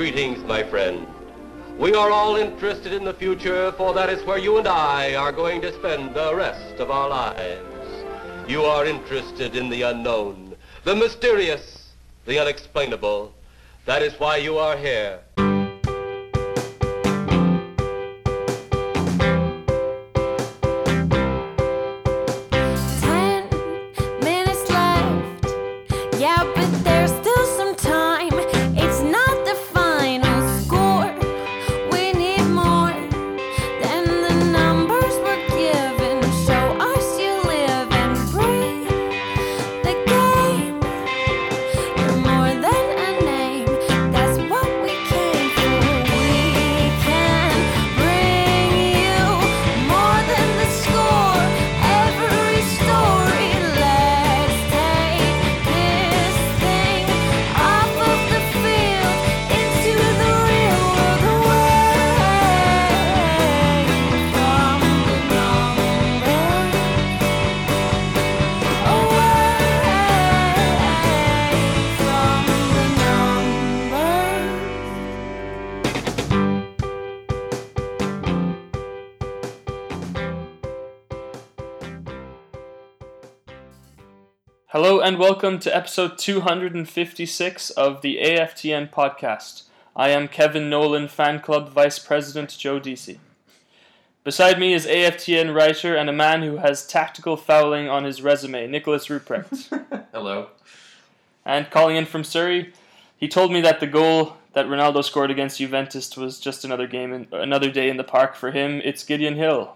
Greetings, my friend. We are all interested in the future, for that is where you and I are going to spend the rest of our lives. You are interested in the unknown, the mysterious, the unexplainable. That is why you are here. Hello and welcome to episode 256 of the AFTN podcast. I am Kevin Nolan, fan club vice president Joe Deasy. Beside me is AFTN writer and a man who has tactical fouling on his resume, Nicholas Ruprecht. Hello. and calling in from Surrey, he told me that the goal that Ronaldo scored against Juventus was just another game, in, another day in the park for him. It's Gideon Hill.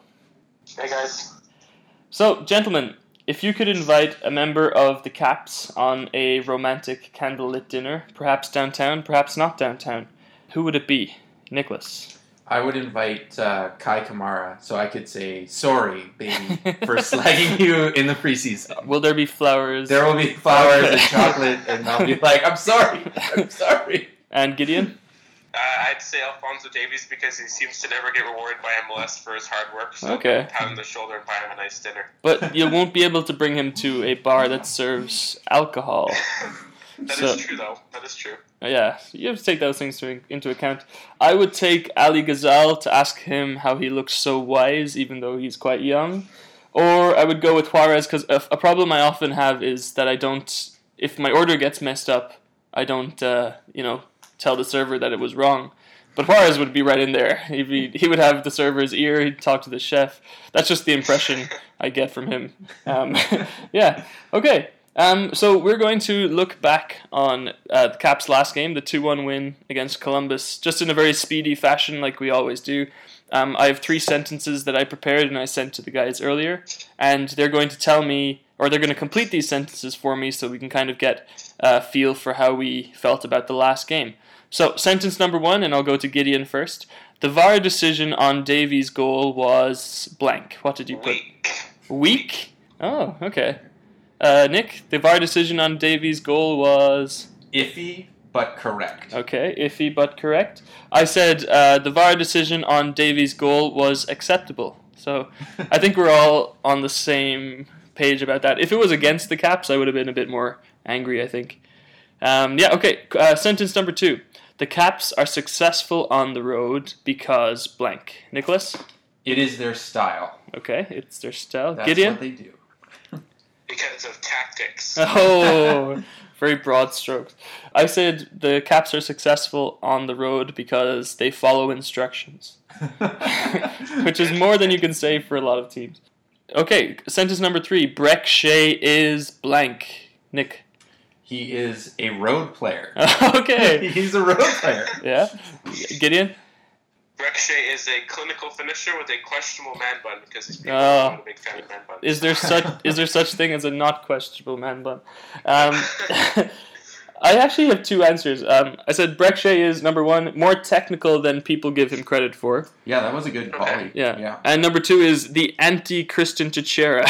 Hey guys. So, gentlemen, if you could invite a member of the Caps on a romantic candlelit dinner, perhaps downtown, perhaps not downtown, who would it be? Nicholas. I would invite uh, Kei Kamara so I could say sorry, baby, for slagging you in the preseason. Will there be flowers? There will be flowers and chocolate, and I'll be like, I'm sorry, I'm sorry. And Gideon? Uh, I'd say Alphonso Davies because he seems to never get rewarded by MLS for his hard work. So Okay. pat him the shoulder and buy him a nice dinner. But you won't be able to bring him to a bar that serves alcohol. That is So- true, though. That is true. Yeah, you have to take those things to, into account. I would take Ali Ghazal to ask him how he looks so wise, even though he's quite young. Or I would go with Juarez because a, a problem I often have is that I don't, if my order gets messed up, I don't, uh, you know, tell the server that it was wrong. But Juarez would be right in there. He'd be, he would have the server's ear. He'd talk to the chef. That's just the impression I get from him. Um, yeah. Okay. Um, so we're going to look back on uh, the Caps' last game, the two-one win against Columbus, just in a very speedy fashion, like we always do. Um, I have three sentences that I prepared and I sent to the guys earlier, and they're going to tell me, or they're going to complete these sentences for me, so we can kind of get a feel for how we felt about the last game. So, sentence number one, and I'll go to Gideon first. The VAR decision on Davies' goal was blank. What did you put? Weak. Weak? Oh, okay. Uh, Nick, the VAR decision on Davies' goal was Iffy, but correct. okay, iffy but correct. I said uh, the VAR decision on Davies' goal was acceptable. So I think we're all on the same page about that. If it was against the Caps, I would have been a bit more angry. I think. Um, yeah. Okay. Uh, sentence number two. The Caps are successful on the road because blank. Nicholas. It is their style. Okay, it's their style. That's Gideon. what they do. Because of tactics. Oh, very broad strokes. I said the Caps are successful on the road because they follow instructions, which is more than you can say for a lot of teams. Okay, sentence number three. Brek Shea is blank. Nick. He is a road player. okay. He's a road player. Yeah. Gideon. Brek is a clinical finisher with a questionable man bun because he's people Oh. not a big fan of man buns. Is there such is there such thing as a not questionable man bun? Um, I actually have two answers. Um, I said Brek Shea is number one more technical than people give him credit for. Yeah, that was a good Okay. volley. Yeah. Yeah. And number two is the anti Cristian Techera.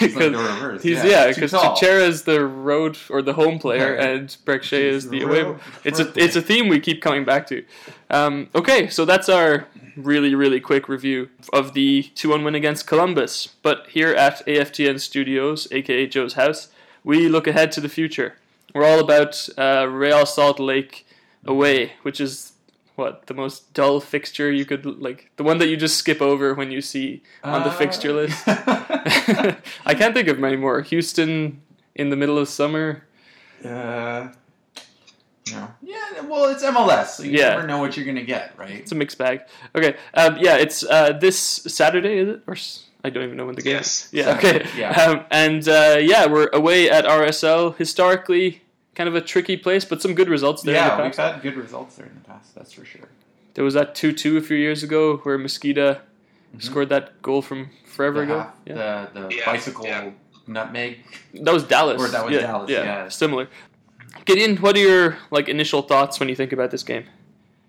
It's like the reverse. He's yeah, yeah, because tall. Chichera is the road or the home player, Yeah. and Brek Shea He's is the the away. It's a it's a theme we keep coming back to. Um, okay, so that's our really really quick review of the two one win against Columbus. But here at AFTN Studios, aka Joe's house, we look ahead to the future. We're all about uh, Real Salt Lake away, which is what the most dull fixture you could like the one that you just skip over when you see on the Uh, fixture list. I can't think of many more. Houston in the middle of summer. uh, no. Yeah, well, it's MLS, so you Yeah. never know what you're gonna get, right? It's a mixed bag. Okay, um, yeah, it's uh, this Saturday, is it? Or s- I don't even know when the game. Yes. Is. Yeah. Okay. Yeah. Um, and uh, yeah, we're away at RSL. Historically, kind of a tricky place, but some good results there. in Yeah, the we've past. had good results there in the past. That's for sure. There was that two-two a few years ago where Mosquita scored that goal from forever Mm-hmm. The, ago. half- Yeah. the, the Yeah, bicycle yeah. nutmeg. That was Dallas. Or that was yeah, Dallas, Yeah, yeah. similar. Gideon, what are your like initial thoughts when you think about this game?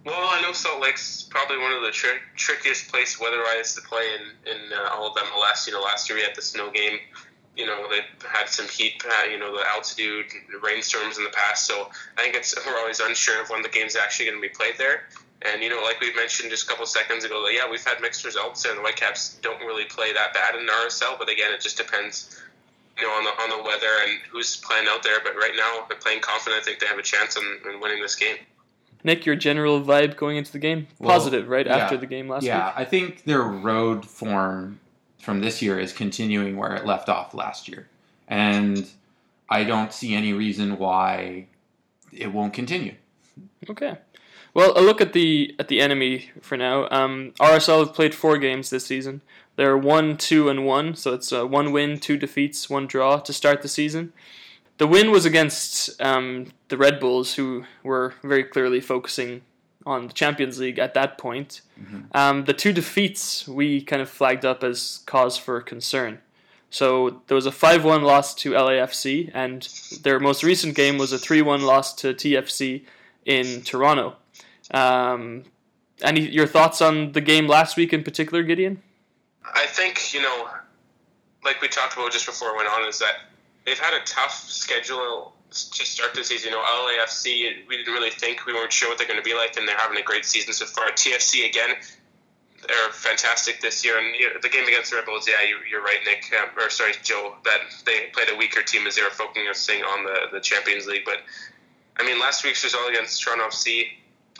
Well, I know Salt Lake's probably one of the tri- trickiest places weather-wise to play in, in uh, all of MLS. You know, last year we had the snow game. You know, they had some heat, uh, you know, the altitude, rainstorms in the past. So I think it's we're always unsure of when the game's actually going to be played there. And you know, like we mentioned just a couple seconds ago, that, yeah, we've had mixed results, and the Whitecaps don't really play that bad in RSL. But again, it just depends, you know, on the on the weather and who's playing out there. But right now, they're playing confident. I think they have a chance in, in winning this game. Nick, your general vibe going into the game? Well, Positive, right? yeah. After the game last yeah, week? I think their road form from this year is continuing where it left off last year, and I don't see any reason why it won't continue. Okay. Well, a look at the at the enemy for now. Um, RSL have played four games this season. They're one, two, and one, so it's uh, one win, two defeats, one draw to start the season. The win was against um, the Red Bulls, who were very clearly focusing on the Champions League at that point. Um, the two defeats we kind of flagged up as cause for concern. So there was a 5 1 loss to LAFC, and their most recent game was a 3 1 loss to TFC in Toronto. Um, any your thoughts on the game last week in particular, Gideon? I think you know, like we talked about just before it went on, is that they've had a tough schedule to start the season. You know, LAFC, we didn't really think we weren't sure what they're going to be like, and they're having a great season so far. TFC again, they're fantastic this year, and you know, the game against the Red Bulls, yeah, you, you're right, Nick, um, or sorry, Joe, that they played a weaker team as they were focusing on the the Champions League. But I mean, last week's result against Toronto FC,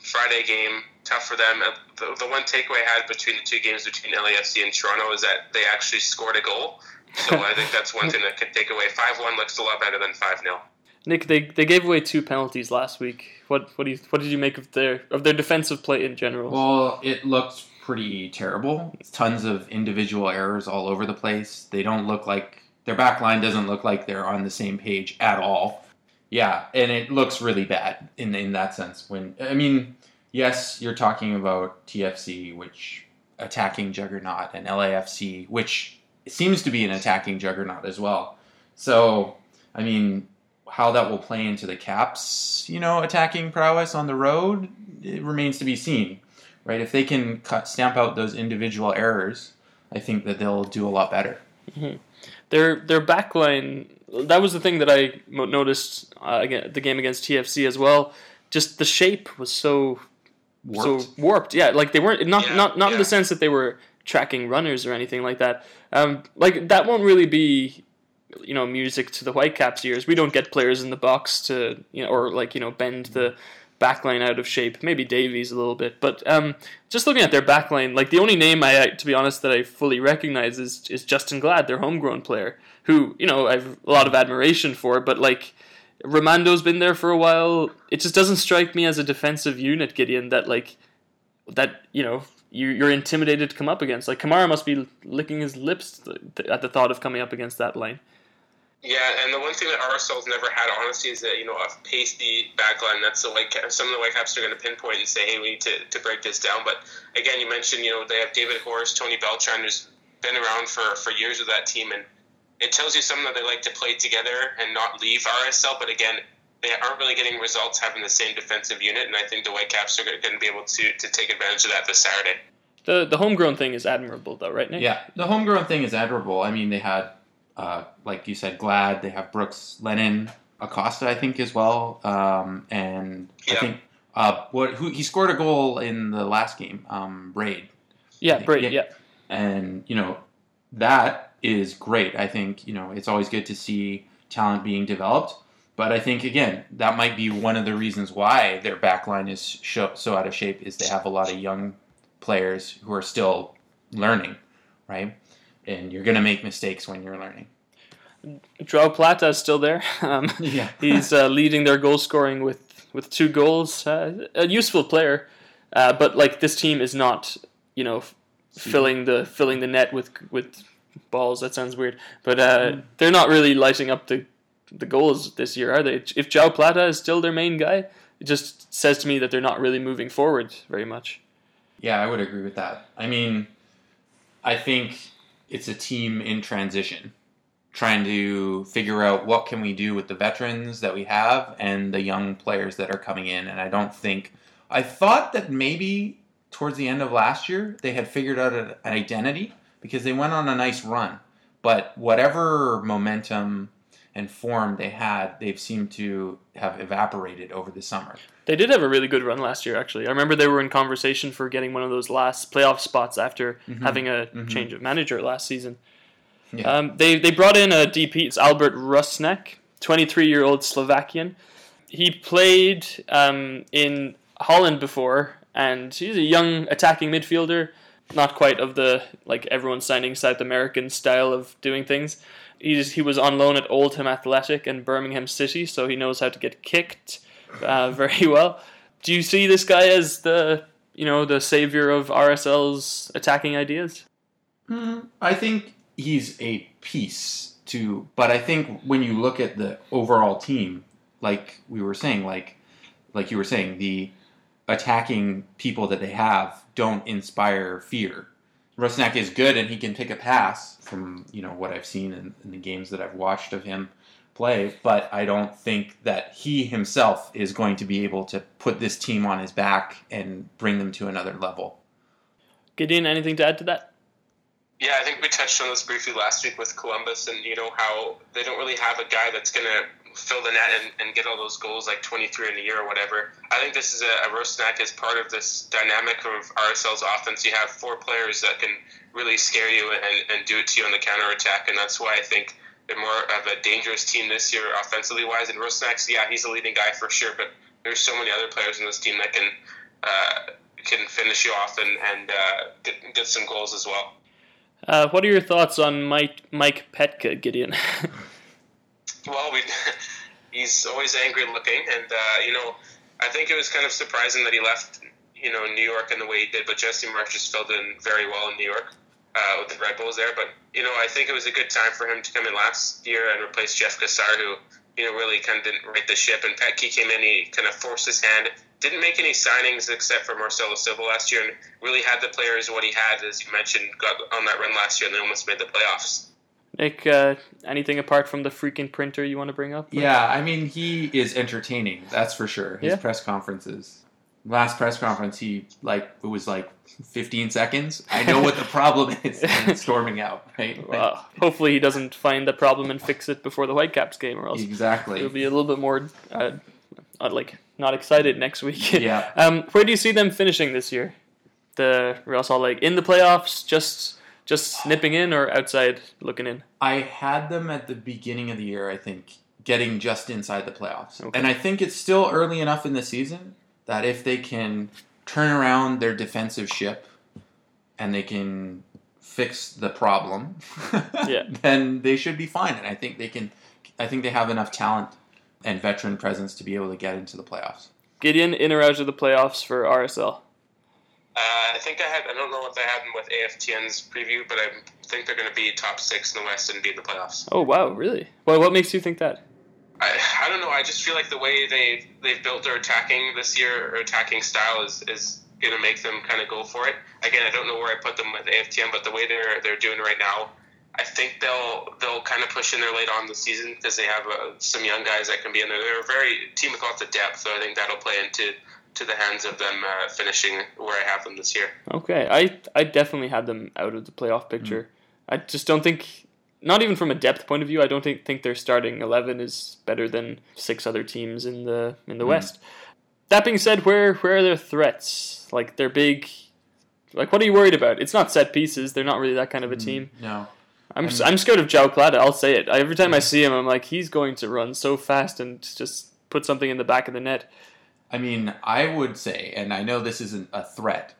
Friday game, tough for them. Uh, The, the one takeaway I had between the two games between LAFC and Toronto is that they actually scored a goal. So I think that's one thing that could take away. Five one looks a lot better than five 0 Nick, they, they gave away two penalties last week. What what do you what did you make of their of their defensive play in general? Well, it looked pretty terrible. Tons of individual errors all over the place. They don't look like their back line doesn't look like they're on the same page at all. Yeah, and it looks really bad in in that sense. When I mean, yes, you're talking about TFC, which attacking juggernaut, and LAFC, which seems to be an attacking juggernaut as well. So, I mean, how that will play into the Caps, you know, attacking prowess on the road, it remains to be seen, right? If they can cut, stamp out those individual errors, I think that they'll do a lot better. Their their backline that was the thing that I noticed uh, again the game against TFC as well. Just the shape was so Warped. so warped. Yeah, like they weren't not Yeah, not not in the sense that they were tracking runners or anything like that. Um, like that won't really be you know music to the Whitecaps ears. We don't get players in the box to you know or like you know bend the backline out of shape. Maybe Davies a little bit, but um, just looking at their backline, like the only name I, to be honest, that I fully recognize is is Justen Glad, their homegrown player, who you know I've a lot of admiration for, but like. Rimando's been there for a while. It just doesn't strike me as a defensive unit, Gideon, that like that you know you, you're intimidated to come up against. Like Kamara must be licking his lips at the thought of coming up against that line. Yeah, and the one thing that RSL's never had, honestly, is that you know a pasty backline. That's the White some of the Whitecaps are going to pinpoint and say, "Hey, we need to, to break this down." But again, you mentioned you know they have David Horst, Tony Beltran, who's been around for, for years with that team, and it tells you something that they like to play together and not leave RSL. But again, they aren't really getting results having the same defensive unit, and I think the Whitecaps are going to be able to, to take advantage of that this Saturday. The the homegrown thing is admirable, though, right, Nick? Yeah, the homegrown thing is admirable. I mean, they had, uh, like you said, Glad. They have Brooks, Lennon, Acosta, I think, as well. Um, and I think uh, what who he scored a goal in the last game, um, Braid. yeah, Brady, Yeah. yeah. and you know that is great. I think you know it's always good to see talent being developed, But I think again that might be one of the reasons why their backline is sho- so out of shape is they have a lot of young players who are still learning, right? And you're gonna make mistakes when you're learning. Joao Plata is still there. Um, Yeah, he's uh, leading their goal scoring with with two goals. Uh, a useful player, uh, but like this team is not, you know, f- filling the filling the net with with balls. That sounds weird, but uh, they're not really lighting up the the goals this year, are they? If Joao Plata is still their main guy, it just says to me that they're not really moving forward very much. Yeah, I would agree with that. I mean, I think it's a team in transition, trying to figure out what can we do with the veterans that we have and the young players that are coming in. And I don't think I thought that maybe towards the end of last year they had figured out an identity because they went on a nice run. But whatever momentum and form they had, they've seemed to have evaporated over the summer. They did have a really good run last year, actually. I remember they were in conversation for getting one of those last playoff spots after having a change of manager last season. Yeah. Um, they they brought in a DP. It's Albert Rusnák, 23 year old Slovakian. He played um, in Holland before, and he's a young attacking midfielder. Not quite of the like everyone signing South American style of doing things. He's, he was on loan at Oldham Athletic and Birmingham City, so he knows how to get kicked uh, very well. Do you see this guy as the you know the savior of RSL's attacking ideas? I think he's a piece to, but I think when you look at the overall team, like we were saying, like like you were saying, the attacking people that they have don't inspire fear. Rusnak is good and he can pick a pass from you know what I've seen in, in the games that I've watched of him play, but I don't think that he himself is going to be able to put this team on his back and bring them to another level. Gideon, anything to add to that? Yeah, I think we touched on this briefly last week with Columbus, and you know how they don't really have a guy that's going to fill the net and, and get all those goals like 23 in a year or whatever. I think this is a, a Rusnak as part of this dynamic of RSL's offense. You have four players that can really scare you and, and do it to you on the counter attack, and that's why I think they're more of a dangerous team this year offensively wise. And Rusnak's, yeah, he's a leading guy for sure, but there's so many other players in this team that can uh, can finish you off and, and uh, get, get some goals as well. Uh, what are your thoughts on Mike Mike Petke, Gideon? Well, we, he's always angry looking, and uh, you know, I think it was kind of surprising that he left, you know, New York in the way he did. But Jesse Marsch just filled in very well in New York uh, with the Red Bulls there. But you know, I think it was a good time for him to come in last year and replace Jeff Cassar, who you know really kind of didn't right the ship. And Petke came in, he kind of forced his hand. Didn't make any signings except for Marcelo Silva last year, and really had the players what he had, as you mentioned, got on that run last year, and they almost made the playoffs. Nick, uh, anything apart from the freaking printer you want to bring up? Yeah, I mean, he is entertaining. That's for sure. His Yeah. press conferences. Last press conference, he like it was like 15 seconds. I know what the problem is. And storming out, right? Like, Well, hopefully he doesn't find the problem and fix it before the Whitecaps game, or else exactly. it'll be a little bit more uh, uh, like not excited next week. Yeah. um, where do you see them finishing this year? The Real Salt Lake in the playoffs, just just snipping in or outside looking in. I had them at the beginning of the year. I think getting just inside the playoffs, Okay. and I think it's still early enough in the season that if they can turn around their defensive ship and they can fix the problem, Yeah. then they should be fine. And I think they can. I think they have enough talent and veteran presence to be able to get into the playoffs. Gideon in or out of the playoffs for RSL. Uh, I think I had. I don't know if I had with AFTN's preview, but I think they're going to be top six in the West and be in the playoffs. Oh wow, really? Well, what makes you think that? I, I don't know. I just feel like the way they they've built their attacking this year or attacking style is is going to make them kind of go for it. Again, I don't know where I put them with AFTN, but the way they're they're doing right now, I think they'll they'll kind of push in there late on the season because they have uh, some young guys that can be in there. They're a very team with lots of depth, so I think that'll play into to the hands of them uh, finishing where I have them this year. Okay, I I definitely had them out of the playoff picture. Mm. I just don't think, not even from a depth point of view, I don't think, think their starting eleven is better than six other teams in the in the mm. West. That being said, where where are their threats? Like they're big. Like what are you worried about? It's not set pieces. They're not really that kind of a mm, team. No. I'm s- I'm scared of João Plata. I'll say it. Every time I see him, I'm like, he's going to run so fast and just put something in the back of the net. I mean, I would say, and I know this isn't a threat,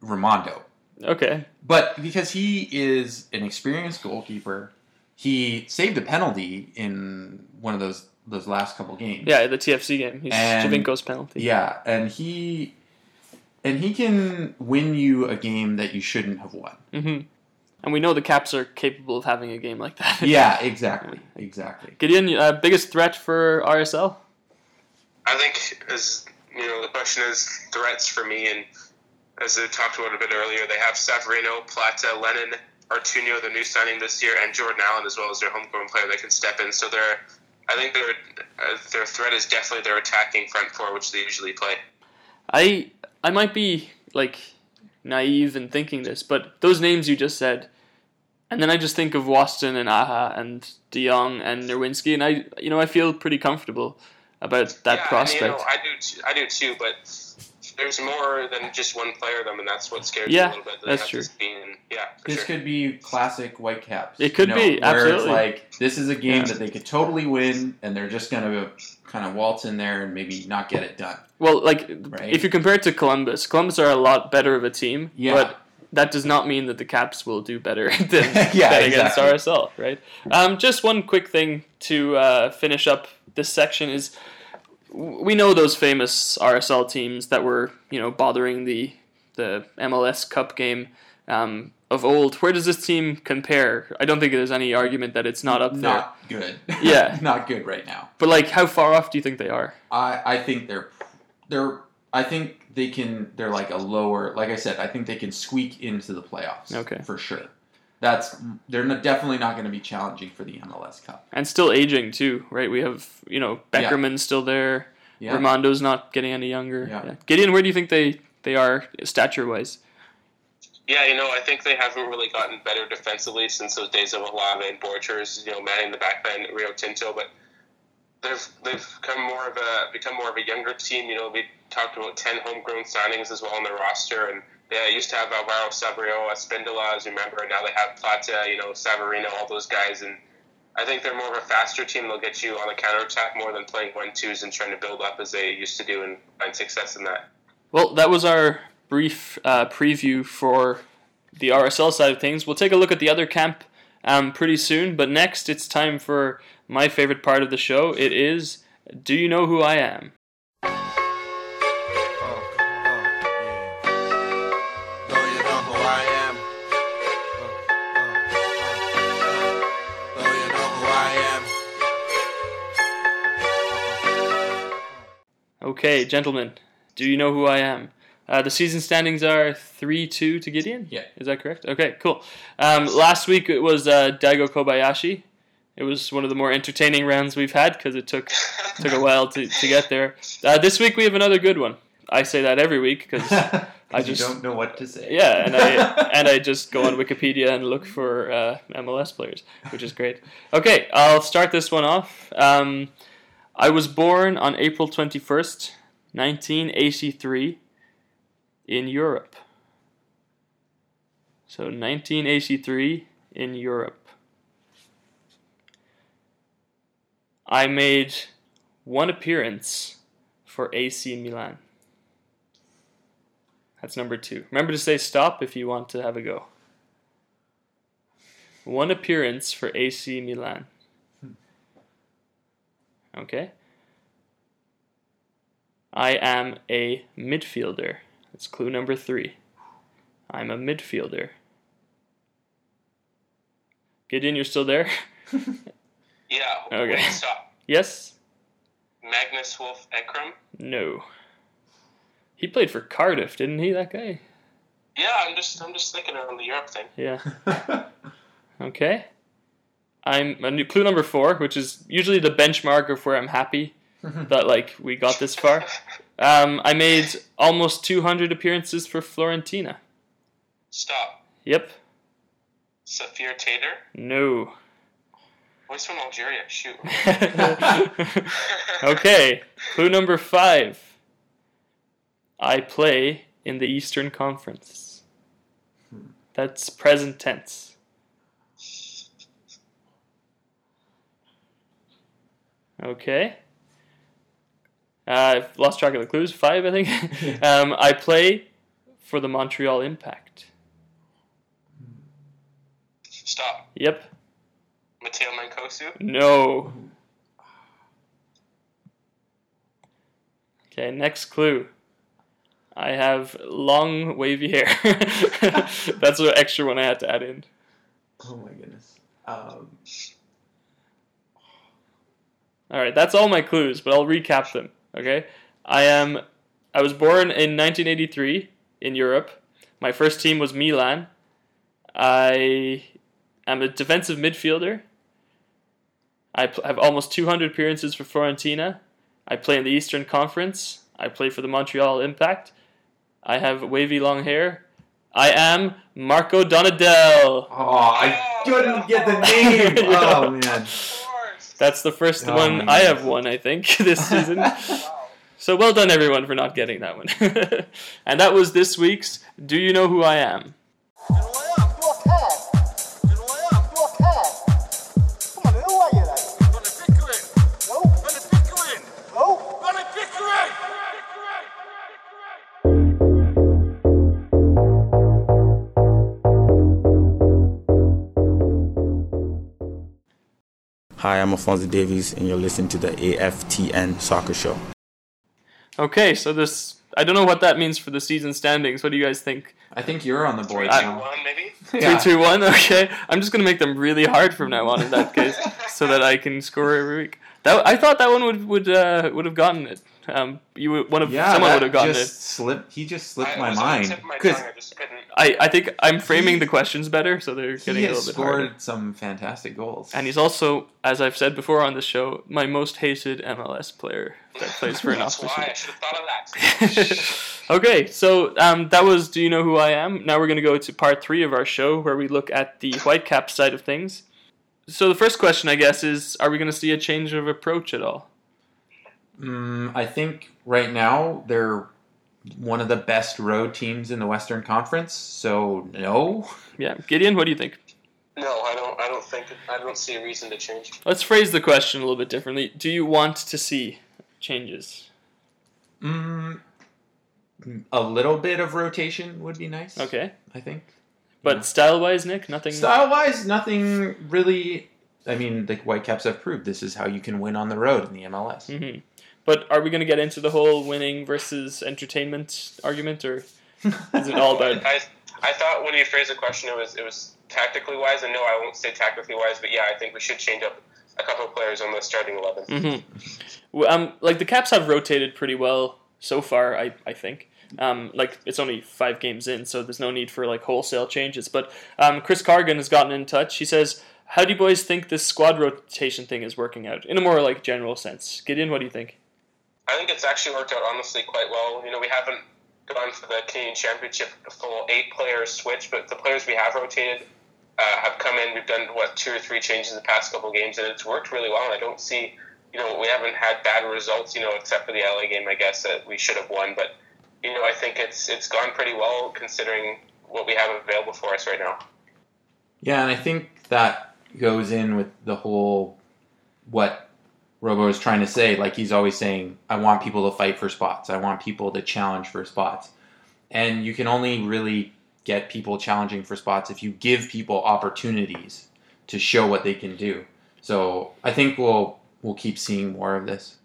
Rimando, Okay. but because he is an experienced goalkeeper, he saved a penalty in one of those those last couple games. Yeah, the TFC game. He's And- Giovinco's penalty. Yeah, and he and he can win you a game that you shouldn't have won. hmm And we know the Caps are capable of having a game like that. Yeah, exactly, exactly. Gideon, uh, biggest threat for RSL? I think as you know, the question is threats for me, and as I talked about a bit earlier, they have Savarino, Plata, Lennon, Artunio, the new signing this year, and Jordan Allen as well as their homegrown player that can step in. So they're, I think their uh, their threat is definitely their attacking front four, which they usually play. I I might be like naive in thinking this, but those names you just said, and then I just think of Waston and Aha and De Jong and Nerwinski, and I you know I feel pretty comfortable about that yeah, prospect. And, you know, I do, too, I do too, but there's more than just one player of them, and that's what scares Yeah, me a little bit. They that's true. being- yeah, This sure. could be classic Whitecaps. It could you be, where absolutely. it's like this is a game Yeah. that they could totally win, and they're just gonna kind of waltz in there and maybe not get it done. well, like Right. if you compare it to Columbus, Columbus are a lot better of a team, Yeah. but that does not mean that the Caps will do better than, Yeah, than against exactly. RSL, right? Um, just one quick thing to uh, finish up this section is we know those famous RSL teams that were you know bothering the the MLS Cup game um, of old. Where does this team compare? I don't think there's any argument that it's not up there. Not good. Yeah. not good right now. But like, how far off do you think they are? I I think they're they're I think they can they're like a lower like I said I think they can squeak into the playoffs. Okay. for sure. That's they're not, definitely not going to be challenging for the MLS Cup. And still aging too, right? We have you know Yeah. Still there. Yeah. Rimando's not getting any younger. Yeah. Gideon, where do you think they they are stature wise? Yeah, you know, I think they haven't really gotten better defensively since those days of Olave and Borchers, you know, manning the back line, Rio Tinto. But they've they've become more of a become more of a younger team. You know, we talked about ten homegrown signings as well on the roster, and they used to have Alvaro Saborío, Espindola, as you remember, and now they have Plata, you know, Savarino, all those guys, and I think they're more of a faster team. They'll get you on the counter attack more than playing one twos and trying to build up as they used to do and find success in that. Well, that was our brief uh, preview for the RSL side of things. We'll take a look at the other camp um, pretty soon, but next it's time for my favorite part of the show. It is Do You Know Who I Am? Yeah. Though you know who I am. Though you know who I am. Okay, gentlemen, do you know who I am? Uh, the season standings are 3 2 to Gideon? Yeah. Is that correct? Okay, cool. Um, last week it was uh, Daigo Kobayashi. It was one of the more entertaining rounds we've had because it took took a while to, to get there. Uh, this week we have another good one. I say that every week because I you just don't know what to say. yeah, and I and I just go on Wikipedia and look for uh, MLS players, which is great. Okay, I'll start this one off. Um, I was born on April twenty first, nineteen eighty three, in Europe. So nineteen eighty three in Europe. I made one appearance for AC Milan. That's number two. Remember to say stop if you want to have a go. One appearance for AC Milan. Hmm. Okay. I am a midfielder. That's clue number three. I'm a midfielder. Gideon, you're still there? Yeah. Okay. Wait, stop. yes? Magnus Wolff Eikrem. No. He played for Cardiff, didn't he, that guy? Yeah, I'm just I'm just thinking around the Europe thing. Yeah. Okay. I'm a new clue number four, which is usually the benchmark of where I'm happy that like we got this far. Um, I made almost 200 appearances for Fiorentina. Stop. Yep. Saphir Taïder. No. What's from Algeria? Shoot. okay, clue number five. I play in the Eastern Conference. That's present tense. Okay. Uh, I've lost track of the clues. Five, I think. um, I play for the Montreal Impact. Stop. Yep. Matteo Mancosu. No. Okay, next clue. I have long wavy hair. That's an extra one I had to add in. Oh my goodness. Um, All right, that's all my clues, but I'll recap them. Okay, I am. I was born in 1983 in Europe. My first team was Milan. I am a defensive midfielder. I pl- have almost 200 appearances for Fiorentina. I play in the Eastern Conference. I play for the Montreal Impact. I have wavy long hair. I am Marco Donadel. oh, I couldn't get the name. Oh man. That's the first Oh one my I have goodness. won, I think, this season. so well done, everyone, for not getting that one. and that was this week's Do You Know Who I Am? I'm Alphonso Davies, and you're listening to the AFTN Soccer Show. Okay, so this. I don't know what that means for the season standings. What do you guys think? I think you're on the board I- now. One maybe. Yeah. Three, two, one. Okay, I'm just gonna make them really hard from now on in that case, so that I can score every week. That I thought that one would would uh, would have gotten it. Um, you would, one of Yeah, someone would have gotten just it. slipped. He just slipped I, my it was on the mind my because tongue, I just. I, I think I'm framing He- the questions better, so they're getting a little bit harder. He scored some fantastic goals. And he's also, as I've said before on the show, my most hated MLS player that plays for an That's opposition. why I should have thought of that. okay, so um, that was Do You Know Who I Am? Now we're going to go to part three of our show where we look at the Whitecap side of things. So the first question, I guess, is Are we going to see a change of approach at all? Mm, I think right now they're one of the best road teams in the Western Conference. So no. Yeah. Gideon, what do you think? No, I don't. I don't think. I don't see a reason to change. Let's phrase the question a little bit differently. Do you want to see changes? Mm, a little bit of rotation would be nice. Okay. I think. But Yeah. style wise, Nick, nothing. Style wise, nothing really. I mean, the Whitecaps have proved this is how you can win on the road in the MLS. hmm But are we going to get into the whole winning versus entertainment argument, or is it all about? I, I thought when you phrased the question, it was it was tactically wise, and no, I won't say tactically wise, but yeah, I think we should change up a couple of players on the starting 11 hmm Um, like the Caps have rotated pretty well so far. I I think. Um, like it's only five games in, so there's no need for like wholesale changes. But um, Chris Cargan has gotten in touch. He says, "How do you boys think this squad rotation thing is working out in a more like general sense?" Gideon, what do you think? I think it's actually worked out honestly quite well. You know, we haven't gone for the Canadian Championship full eight players switch, but the players we have rotated uh, have come in. We've done what two or three changes in the past couple of games, and it's worked really well. And I don't see, you know, we haven't had bad results. You know, except for the LA game, I guess that we should have won. But you know, I think it's it's gone pretty well considering what we have available for us right now. Yeah, and I think that goes in with the whole what Robo is trying to say. Like he's always saying, I want people to fight for spots. I want people to challenge for spots. And you can only really get people challenging for spots if you give people opportunities to show what they can do. So I think we'll we'll keep seeing more of this.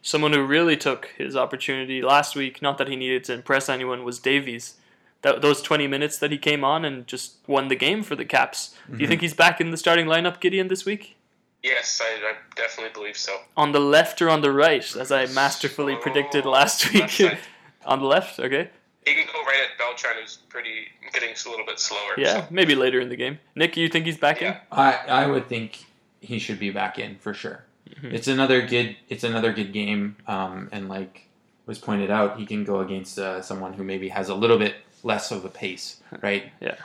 Someone who really took his opportunity last week, not that he needed to impress anyone, was Davies. That, those 20 minutes that he came on and just won the game for the Caps. Do you mm-hmm. think he's back in the starting lineup, Gideon, this week? Yes, I, I definitely believe so. On the left or on the right, as I masterfully predicted last week? On the left, okay. He can go right at Beltran, who's pretty getting a little bit slower. Yeah, maybe later in the game. Nick, you think he's back in? Yeah. I I would think he should be back in for sure. It's another good it's another good game, um, and like was pointed out, he can go against uh, someone who maybe has a little bit less of a pace, right? Yeah.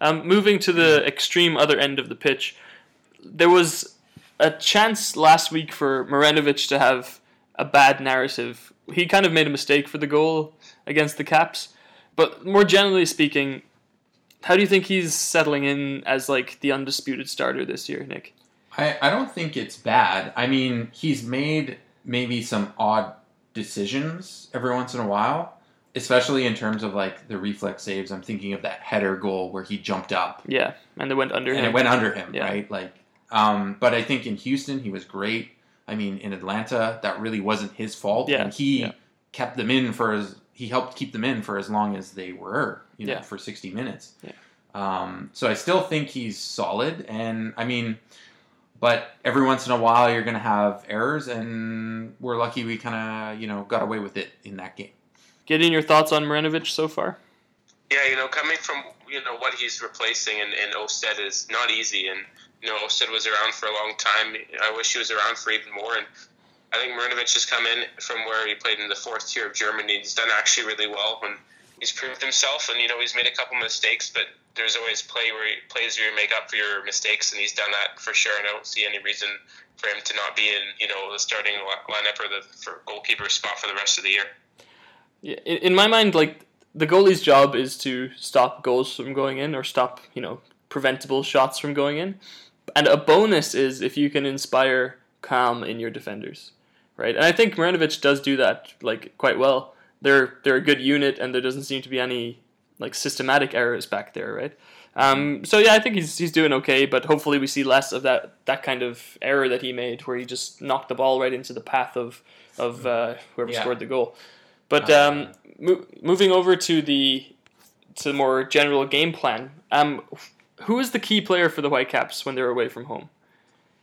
Um, moving to the extreme other end of the pitch, there was a chance last week for Marinovic to have a bad narrative. He kind of made a mistake for the goal against the Caps, but more generally speaking, how do you think he's settling in as like the undisputed starter this year, Nick? I, I don't think it's bad. I mean, he's made maybe some odd decisions every once in a while, especially in terms of like the reflex saves. I'm thinking of that header goal where he jumped up Yeah, and they went under and him. it went under him, Yeah. right? Like, um, but I think in Houston he was great. I mean, in Atlanta that really wasn't his fault, Yeah, and he yeah. kept them in for as he helped keep them in for as long as they were, you know, Yeah. for 60 minutes. Yeah. Um, so I still think he's solid, and I mean, but every once in a while you're going to have errors, and we're lucky we kind of you know got away with it in that game. Getting your thoughts on Marinovic so far? Yeah, you know, coming from you know what he's replacing in, in Ousted is not easy, and you know Ousted was around for a long time. I wish he was around for even more, and I think Marinovic has come in from where he played in the fourth tier of Germany. He's done actually really well when he's proved himself, and you know he's made a couple mistakes, but there's always play where he plays where you make up for your mistakes, and he's done that for sure. And I don't see any reason for him to not be in you know the starting lineup or the goalkeeper spot for the rest of the year. Yeah, in my mind, like the goalie's job is to stop goals from going in or stop, you know, preventable shots from going in. And a bonus is if you can inspire calm in your defenders, right? And I think Marinovic does do that like quite well. They're they're a good unit, and there doesn't seem to be any like systematic errors back there, right? Um, so yeah, I think he's he's doing okay, but hopefully we see less of that that kind of error that he made, where he just knocked the ball right into the path of of uh, whoever Yeah. scored the goal. But um, mo- moving over to the to the more general game plan, um, who is the key player for the Whitecaps when they're away from home?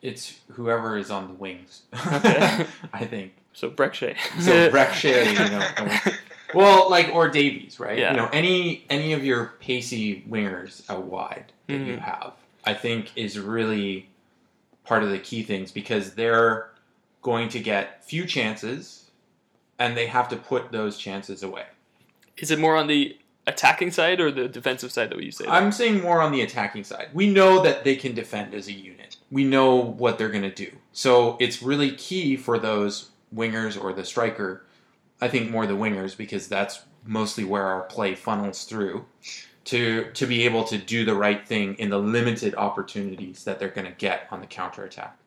It's whoever is on the wings. Okay. I think. So Brek Shea. So Brek Shea, you know. Well, like or Davies, right? Yeah. You know, any any of your pacey wingers out wide that you Mhm. have, I think is really part of the key things because they're going to get few chances and they have to put those chances away. is it more on the attacking side or the defensive side that you say? that? I'm saying more on the attacking side. We know that they can defend as a unit. We know what they're going to do. So it's really key for those wingers or the striker. I think more the wingers because that's mostly where our play funnels through to to be able to do the right thing in the limited opportunities that they're going to get on the counterattack.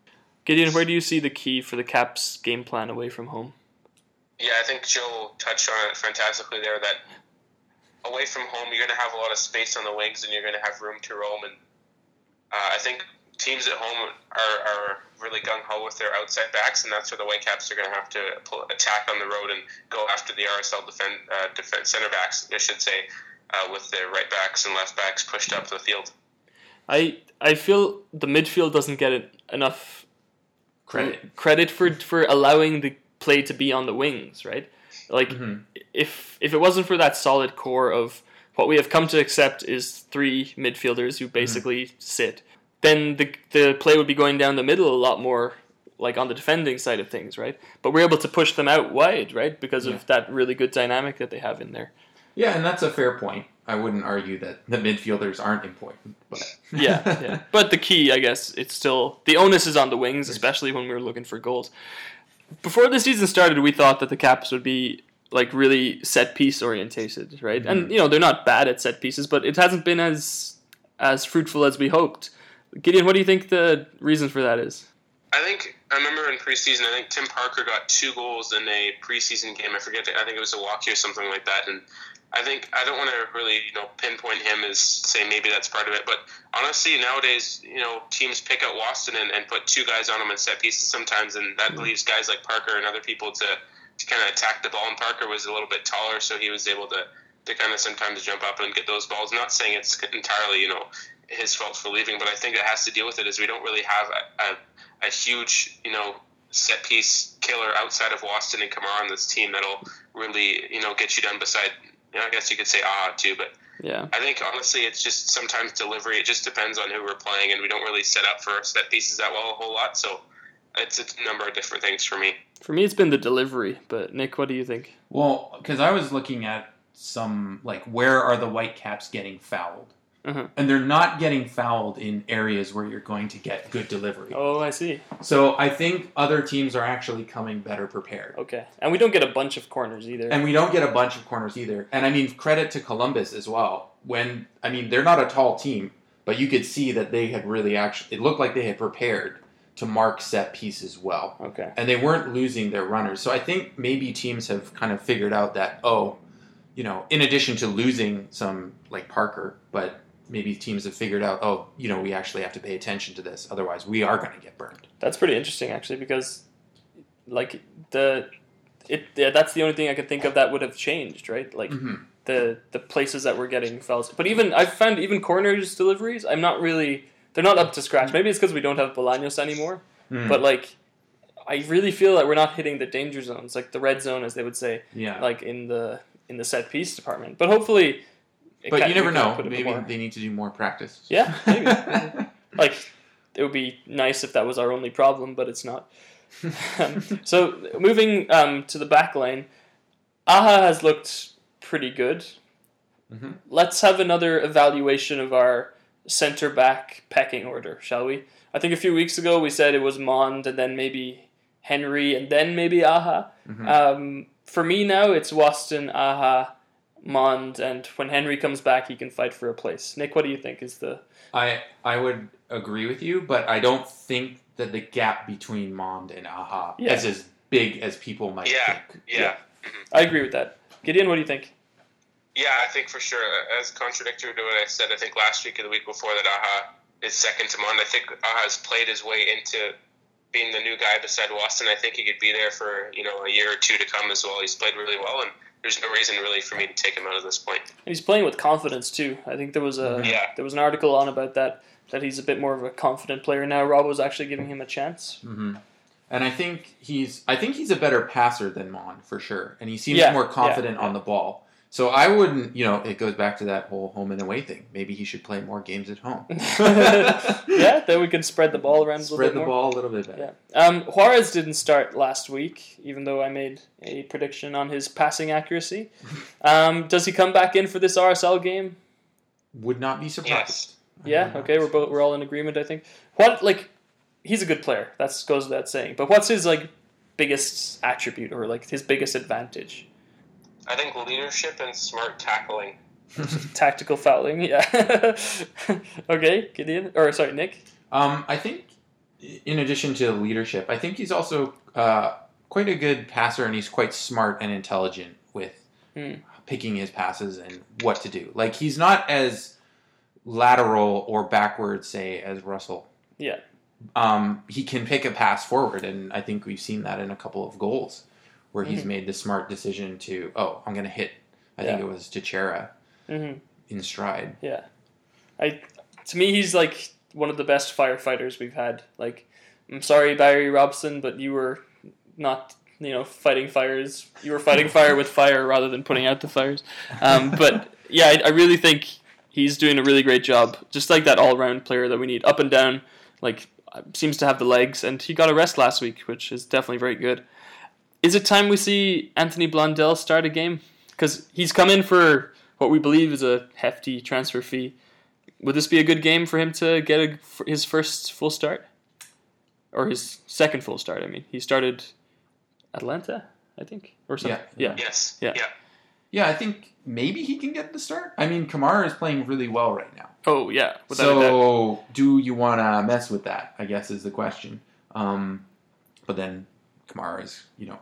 Gideon, where do you see the key for the Caps game plan away from home? Yeah, I think Joe touched on it fantastically there. That away from home, you're going to have a lot of space on the wings, and you're going to have room to roam. And uh, I think teams at home are, are really gung ho with their outside backs, and that's where the Whitecaps are going to have to pull, attack on the road and go after the RSL defend, uh, defense center backs, I should say, uh, with their right backs and left backs pushed up the field. I I feel the midfield doesn't get enough Credit. credit for for allowing the play to be on the wings, right? Like Mhm. if if it wasn't for that solid core of what we have come to accept is three midfielders who basically sit, then the the play would be going down the middle a lot more like on the defending side of things, right? But we're able to push them out wide, right? Because Yeah. of that really good dynamic that they have in there. Yeah, and that's a fair point. I wouldn't argue that the midfielders aren't important, but yeah, yeah. But the key, I guess, it's still the onus is on the wings, especially when we were looking for goals. Before the season started, we thought that the Caps would be like really set piece orientated, right? And mm-hmm. you know they're not bad at set pieces, but it hasn't been as as fruitful as we hoped. Gideon, what do you think the reason for that is? I think I remember in preseason. I think Tim Parker got two goals in a preseason game. I forget. I think it was Milwaukee or something like that. And I think I don't want to really you know pinpoint him as say maybe that's part of it. But honestly, nowadays you know teams pick out Waston and, and put two guys on him in set pieces sometimes, and that mm-hmm. leaves guys like Parker and other people to to kind of attack the ball. And Parker was a little bit taller, so he was able to to kind of sometimes jump up and get those balls. Not saying it's entirely you know his fault for leaving, but I think it has to deal with it. Is we don't really have a, a a huge, you know, set piece killer outside of Waston and Kamara on this team that'll really, you know, get you done beside, you know, I guess you could say ah too, but Yeah, I think honestly it's just sometimes delivery. It just depends on who we're playing, and we don't really set up for set pieces that well a whole lot. So it's a number of different things for me. for me it's been the delivery. But Nick, what do you think? Well, because I was looking at some like where are the Whitecaps getting fouled, Uh-huh. and they're not getting fouled in areas where you're going to get good delivery. Oh, I see. So I think other teams are actually coming better prepared, Okay, and we don't get a bunch of corners either. and we don't get a bunch of corners either. And I mean credit to Columbus as well. When I mean they're not a tall team, but you could see that they had really actually it looked like they had prepared to mark set pieces well Okay. and they weren't losing their runners. So I think maybe teams have kind of figured out that oh, you know, in addition to losing some like Parker, but maybe teams have figured out oh, you know, we actually have to pay attention to this, otherwise we are going to get burned. That's pretty interesting, actually, because like the it yeah, that's the only thing I could think of that would have changed, right? Like Mhm. the the places that we're getting fouls. But even I've found even corners deliveries, I'm not really they're not up to scratch. Maybe it's because we don't have Bolaños anymore. Mm. But like I really feel that we're not hitting the danger zones, like the red zone, as they would say, Yeah, like in the in the set piece department. But hopefully, but you never know. put a bit Maybe they need to do more practice. Yeah, maybe. like it would be nice if that was our only problem, but it's not. Um, so moving um, to the back line, Aja has looked pretty good. Mhm. Let's have another evaluation of our center back pecking order, shall we? I think a few weeks ago we said it was Maund and then maybe Henry and then maybe Aja. Mhm. Um, for me now, it's Waston, Aja, Maund, and when Henry comes back, he can fight for a place. Nick, what do you think is the I I would agree with you, but I don't think that the gap between Maund and Aja Yeah. is as big as people might Yeah. think. Yeah. Mm-hmm. I agree with that. Gideon, what do you think? Yeah, I think for sure. Uh, as contradictory to what I said, I think last week or the week before that Aja is second to Maund. I think Aja has played his way into being the new guy beside Waston. I think he could be there for you know a year or two to come as well. He's played really well, and there's no reason really for me to take him out at this point. And he's playing with confidence too. I think there was a Yeah. there was an article on about that that he's a bit more of a confident player now. Rob was actually giving him a chance. hmm And I think he's I think he's a better passer than Maund for sure, and he seems Yeah, more confident yeah, on the ball. So I wouldn't, you know, it goes back to that whole home and away thing. Maybe he should play more games at home. yeah, then we can spread the ball around a little Spread bit the more. ball a little bit better. Yeah. Um, Juarez didn't start last week, even though I made a prediction on his passing accuracy. Um, does he come back in for this RSL game? Would not be surprised. Yes. Yeah. Okay, we're both we're all in agreement. I think. What like, he's a good player. That goes without saying. But what's his like biggest attribute or like his biggest advantage? I think leadership and smart tackling. Tactical fouling. Yeah. okay, Gideon or sorry, Nick. Um, I think, in addition to leadership, I think he's also uh, quite a good passer, and he's quite smart and intelligent with Hmm. picking his passes and what to do. Like he's not as lateral or backward, say, as Russell. Yeah. Um, he can pick a pass forward, and I think we've seen that in a couple of goals where he's Mhm. made the smart decision to, oh, I'm going to hit. I think it was Techera hmm in stride. Yeah. I to me he's like one of the best firefighters we've had. Like I'm sorry Barry Robson, but you were not you know fighting fires. You were fighting fire with fire rather than putting out the fires. Um, but yeah, I, I really think he's doing a really great job. Just like that all round player that we need, up and down. Like seems to have the legs, and he got a rest last week, which is definitely very good. Is it time we see Anthony Blondell start a game? Because he's come in for what we believe is a hefty transfer fee. Would this be a good game for him to get a, his first full start, or his second full start? I mean, he started Atlanta, I think, or something. Yeah. Yeah, Yes. Yeah. Yeah. Yeah, I think maybe he can get the start. I mean, Kamara is playing really well right now. Oh yeah. Without so, do you want to mess with that? I guess is the question. Um, but then Kamara is, you know,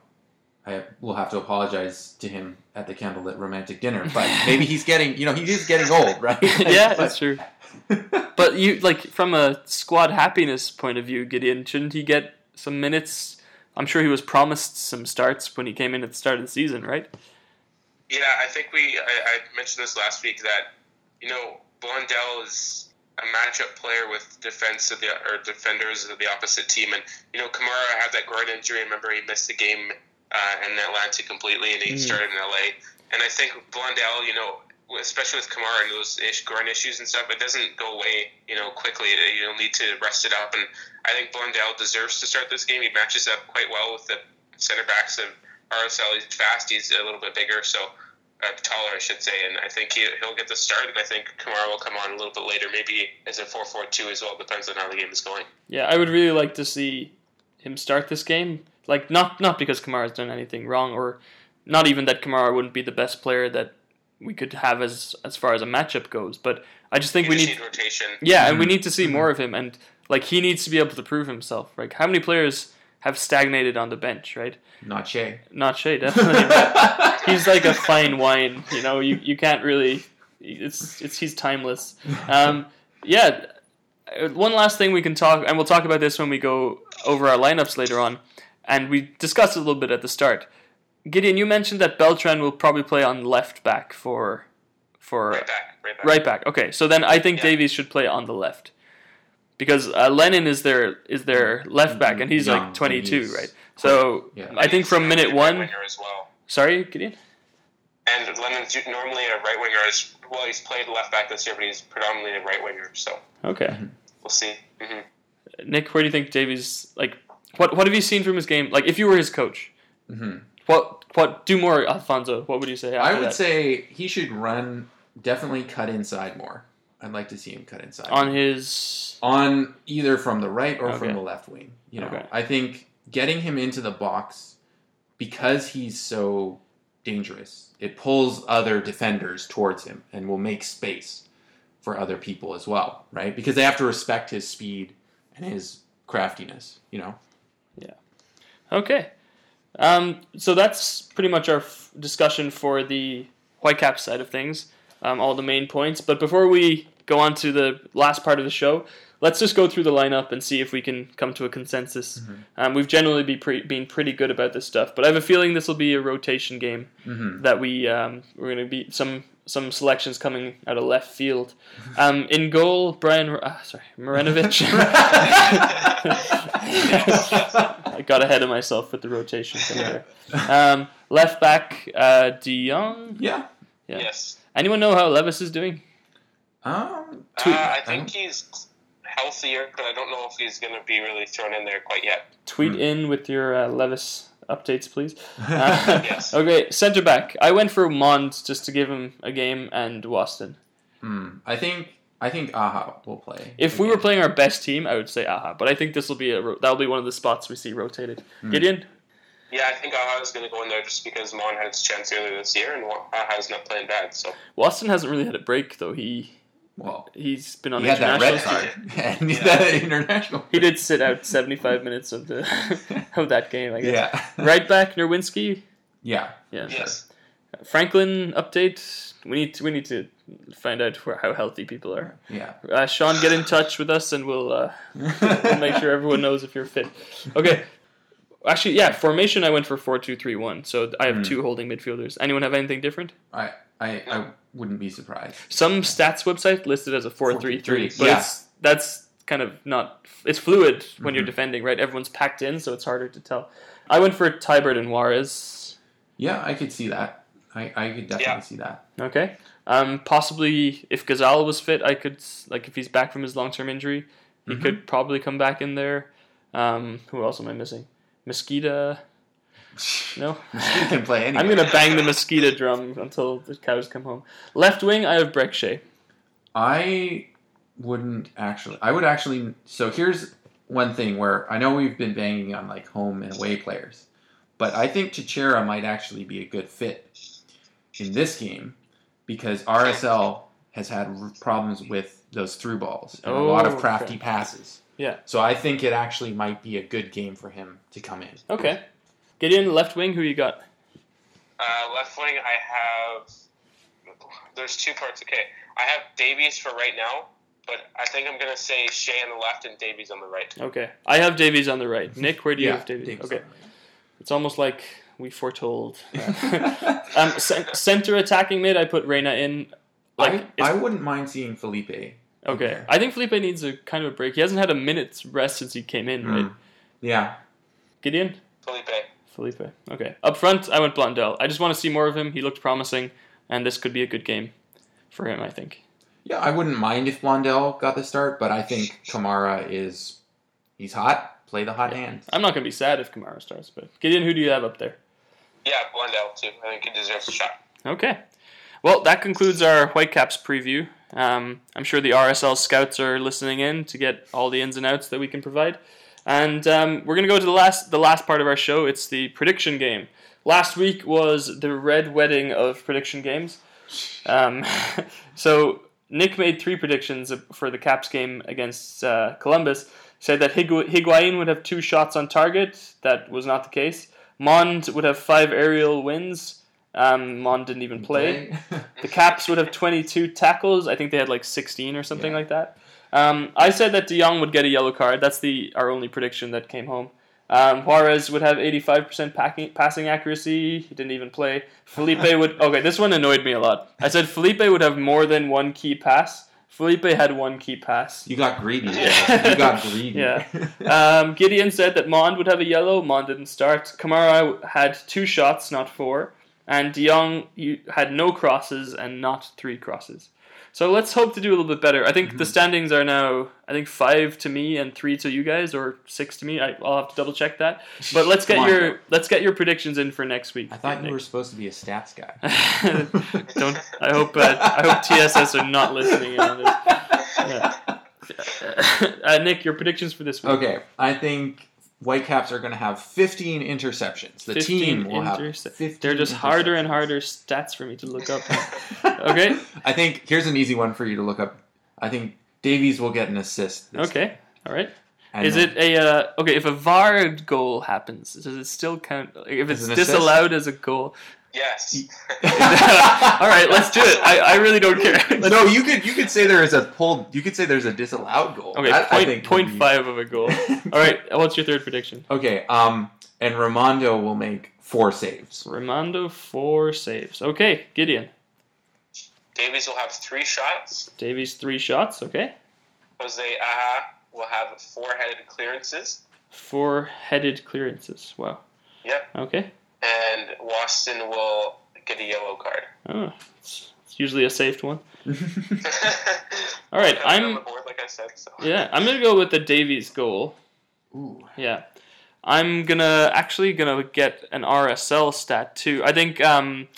I will have to apologize to him at the candlelit romantic dinner. But maybe he's getting, you know, he is getting old, right? yeah, But- that's true. But you like from a squad happiness point of view, Gideon, shouldn't he get some minutes? I'm sure he was promised some starts when he came in at the start of the season, right? Yeah, I think we. I, I mentioned this last week that you know Blondell is a matchup player with defense of the or defenders of the opposite team, and you know Kamara had that groin injury. I Remember, he missed the game uh, in Atlanta completely, and he Mhm. started in LA. And I think Blondell, you know, especially with Kamara and those ish, groin issues and stuff, it doesn't go away, you know, quickly. You'll need to rest it up, and I think Blondell deserves to start this game. He matches up quite well with the center backs of RSL. He's fast. He's a little bit bigger, so uh, taller, I should say. And I think he, he'll get the start. And I think Kamara will come on a little bit later, maybe as a four-four-two as well. Depends on how the game is going. Yeah, I would really like to see him start this game. Like not not because Kamara's done anything wrong, or not even that Kamara wouldn't be the best player that we could have as as far as a matchup goes. But I just think You we just need need rotation. Yeah, and we need to see more of him. And Like he needs to be able to prove himself. Like how many players have stagnated on the bench, right? Not Shea. Not Shea, definitely. but he's like a fine wine. You know, you, you can't really. It's it's he's timeless. Um, yeah. uh, One last thing we can talk, and we'll talk about this when we go over our lineups later on. And we discussed it a little bit at the start. Gideon, you mentioned that Beltran will probably play on left back for for Right back. Right back. Right back. Okay, so then I think Yeah. Davies should play on the left because uh, Lennon is their is their left back, and he's Young, like 22, he's- right? So Yeah. I think from minute one. winger as well. Sorry, Gideon. And Lennon's normally a right winger. As well, he's played left back this year, but he's predominantly a right winger. So Okay, we'll see. hmm Nick, where do you think Davies like? What what have you seen from his game? Like, if you were his coach, Mhm. what what do more, Alphonso? What would you say? I would that? say he should run, definitely cut inside more. I'd like to see him cut inside. on his on either from the right or Okay. from the left wing. You know, Okay. I think getting him into the box because he's so dangerous, it pulls other defenders towards him and will make space for other people as well, right? Because they have to respect his speed and his craftiness. You know, Okay. Um, so that's pretty much our f- discussion for the Whitecaps side of things, um, all the main points. But before we go on to the last part of the show, let's just go through the lineup and see if we can come to a consensus. Um, we've generally be pre- been pretty good about this stuff, but I have a feeling this will be a rotation game Mhm. that we um, we're going to be some some selections coming out of left field. Um, in goal, Brian. Uh, sorry, Marinovic. I got ahead of myself with the rotation thing there. Um, left back, uh, De Jong. yeah. Yeah. Yes. Anyone know how Levis is doing? Um, Uh, I think he's healthier, but I don't know if he's going to be really thrown in there quite yet. Tweet Hmm. in with your uh, Levis updates, please. Uh, Yes. Okay, centre back. I went for Maund just to give him a game and Waston. hmm, I think I think Aja will play. If we were playing our best team, I would say Aja, but I think this will be a that'll be one of the spots we see rotated. Hmm. Gideon. Yeah, I think Aja's going to go in there just because Maund had his chance earlier this year, and Aja's not playing bad. So Waston hasn't really had a break though. He well, he's been on he had that red international. card and that international. He did sit out seventy five minutes of the of that game. I guess. Yeah. Right back, Nerwinski. Yeah. Yeah. yes, Franklin update. We need to, we need to find out where, how healthy people are. Yeah. Uh, Sean, get in touch with us, and we'll, uh, we'll make sure everyone knows if you're fit. Okay. Actually, yeah, formation. I went for four two three one. So I have Hmm. two holding midfielders. Anyone have anything different? I, I I wouldn't be surprised. Some stats website listed as a four three three, 4-3-3, but yeah. it's that's kind of not. It's fluid when you're Mhm. defending, right? Everyone's packed in, so it's harder to tell. I went for Teibert and Juarez. Yeah, I could see that. I, I could definitely Yeah. see that. Okay. Um, possibly if Ghazal was fit, I could like if he's back from his long term injury, he Mhm. could probably come back in there. Um, who else am I missing? Mosquito. No. He can play anyway. I'm gonna bang the mosquito drum until the cows come home. Left wing, I have Brek Shea. I wouldn't actually. I would actually. So here's one thing where I know we've been banging on like home and away players, but I think Techera might actually be a good fit in this game because RSL has had problems with those through balls and a lot Oh, of crafty okay. passes. Yeah. So I think it actually might be a good game for him to come in. Okay. Gideon, left wing, who you got? uh, left wing. I have. There's two parts. Okay, I have Davies for right now, but I think I'm going to say Shea on the left and Davies on the right. Okay. I have Davies on the right. Nick, where do you have Davies? Davies okay. on It's almost like we foretold. um, cen- center attacking mid, I put Reyna in. Like, I, I wouldn't mind seeing Felipe. Okay. there. I think Felipe needs a kind of a break. He hasn't had a minute's rest since he came in, right? Mm. Yeah. Gideon? Felipe. Felipe. Okay. Up front, I went Blondell. I just want to see more of him. He looked promising, and this could be a good game for him, I think. Yeah, I wouldn't mind if Blondell got the start, but I think Kamara is he's hot. Play the hot hand. I'm not going to be sad if Kamara starts, but Gideon, who do you have up there? Yeah, Blondell too. I think he deserves a shot. Okay. Well, that concludes our Whitecaps preview. Um, I'm sure the RSL scouts are listening in to get all the ins and outs that we can provide. And um, we're going to go to the last the last part of our show. It's the prediction game. Last week was the red wedding of prediction games. Um, so Nick made three predictions for the Caps game against uh, Columbus. Said that Higu- Higuain would have two shots on target. That was not the case. Maund would have five aerial wins. Um, Maund didn't even play. the Caps would have 22 tackles. I think they had like 16 or something Yeah. like that. Um, I said that De Jong would get a yellow card. That's the our only prediction that came home. Um, Juarez would have 85% packing, passing accuracy. He didn't even play. Felipe would. Okay, this one annoyed me a lot. I said Felipe would have more than one key pass. Felipe had one key pass. You got greedy. Joe. You got greedy. Yeah. Um, Gideon said that Maund would have a yellow. Maund didn't start. Kamara had two shots, not four. And De Jong you had no crosses and not three crosses. So let's hope to do a little bit better. I think the standings are now, I think five to me and three to you guys, or six to me. I, I'll have to double check that. But let's get on, your let's get your predictions in for next week. I thought you Nick. were supposed to be a stats guy. Don't. I hope. Uh, I hope TSS are not listening in on this. Yeah. Uh, Nick, your predictions for this week. Okay, I think Whitecaps are going to have 15 interceptions. The 15 team will have 15 They're just harder and harder stats for me to look up. Okay. I think here's an easy one for you to look up. I think Davies will get an assist. Okay. All right. And Is it a uh, okay? If a VAR goal happens, does it still count? like, If it's an assist? disallowed as a goal, Yes. all right, let's do it. I, I really don't care. Let's- no, you could you could say there is a pulled. You could say there's a disallowed goal. Okay, That, I point, think point be- five of a goal. All right, what's your third prediction? Okay, um, and Rimando will make four saves. Rimando four saves. Okay, Gideon Davies will have three shots. Davies three shots. Okay, Jose Aja will have four-headed clearances. four headed clearances. Wow. Yep. Okay. And Waston will get a yellow card. Oh, it's, it's usually a saved one. All right, I'm I'm on board, like I said. So. yeah, I'm gonna go with the Davies goal. Ooh. Yeah. I'm gonna actually gonna get an RSL stat too. I think um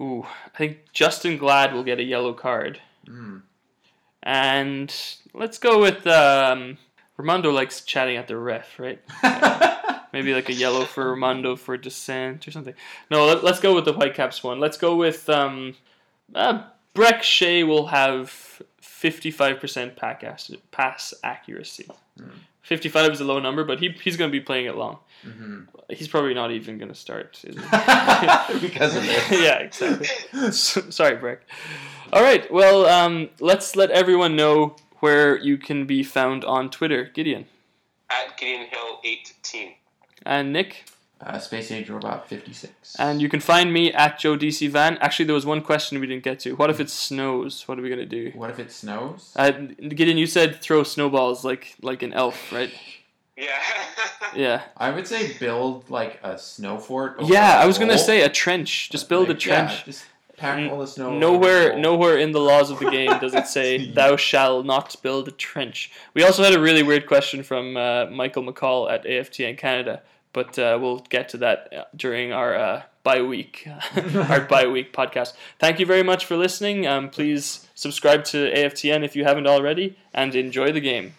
ooh, I think Justen Glad will get a yellow card. Mm. And let's go with um Rimando likes chatting at the ref, right? Maybe like a yellow for Rimando for Dissent or something. No, let, let's go with the Whitecaps one. Let's go with um uh, Brek Shea will have 55% pack ac- pass accuracy. 55 is a low number, but he, he's going to be playing it long. Mhm. He's probably not even going to start. Because of this. yeah, exactly. S- Sorry, Breck. All right, well, um, let's let everyone know where you can be found on Twitter. Gideon. At Gideon Hill 18. And Nick. Uh, Space Age Robot 56. And you can find me at Joe DC Van. Actually, there was one question we didn't get to. What if it snows? What are we going to do? what if it snows? Uh, Gideon, you said throw snowballs like like an elf, right? Yeah. Yeah. I would say build like a snow fort. over Yeah, a I was gonna say a trench. Just build a Like, yeah, trench. just pack all the snow. over the Nowhere, nowhere in the laws of the game does it say "Thou shall not build a trench." We also had a really weird question from uh, Michael McCall at AFTN Canada, but uh, we'll get to that uh, during our uh, bye week our bye week podcast. Thank you very much for listening. Um, please subscribe to AFTN if you haven't already, and enjoy the game.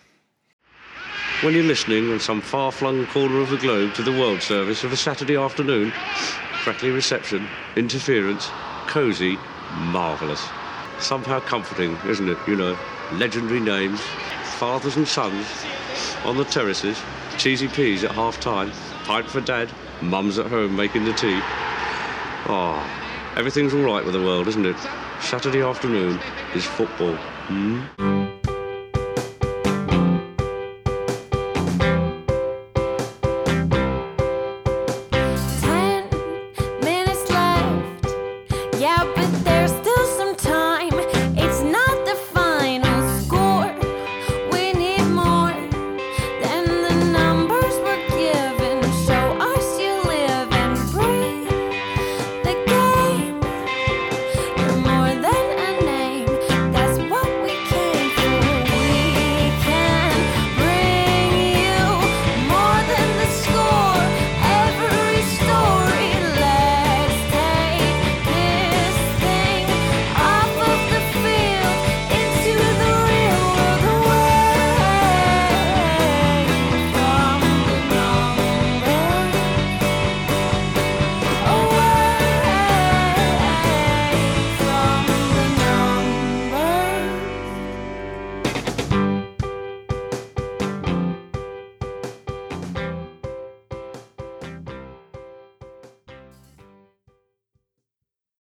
When you're listening in some far flung corner of the globe to the World Service of a Saturday afternoon, crackly reception, interference, cosy, marvellous. Somehow comforting, isn't it? You know, legendary names, fathers and sons on the terraces, cheesy peas at half time, pint for dad, mum's at home making the tea. Ah, everything's all right with the world, isn't it? Saturday afternoon is football. Hmm?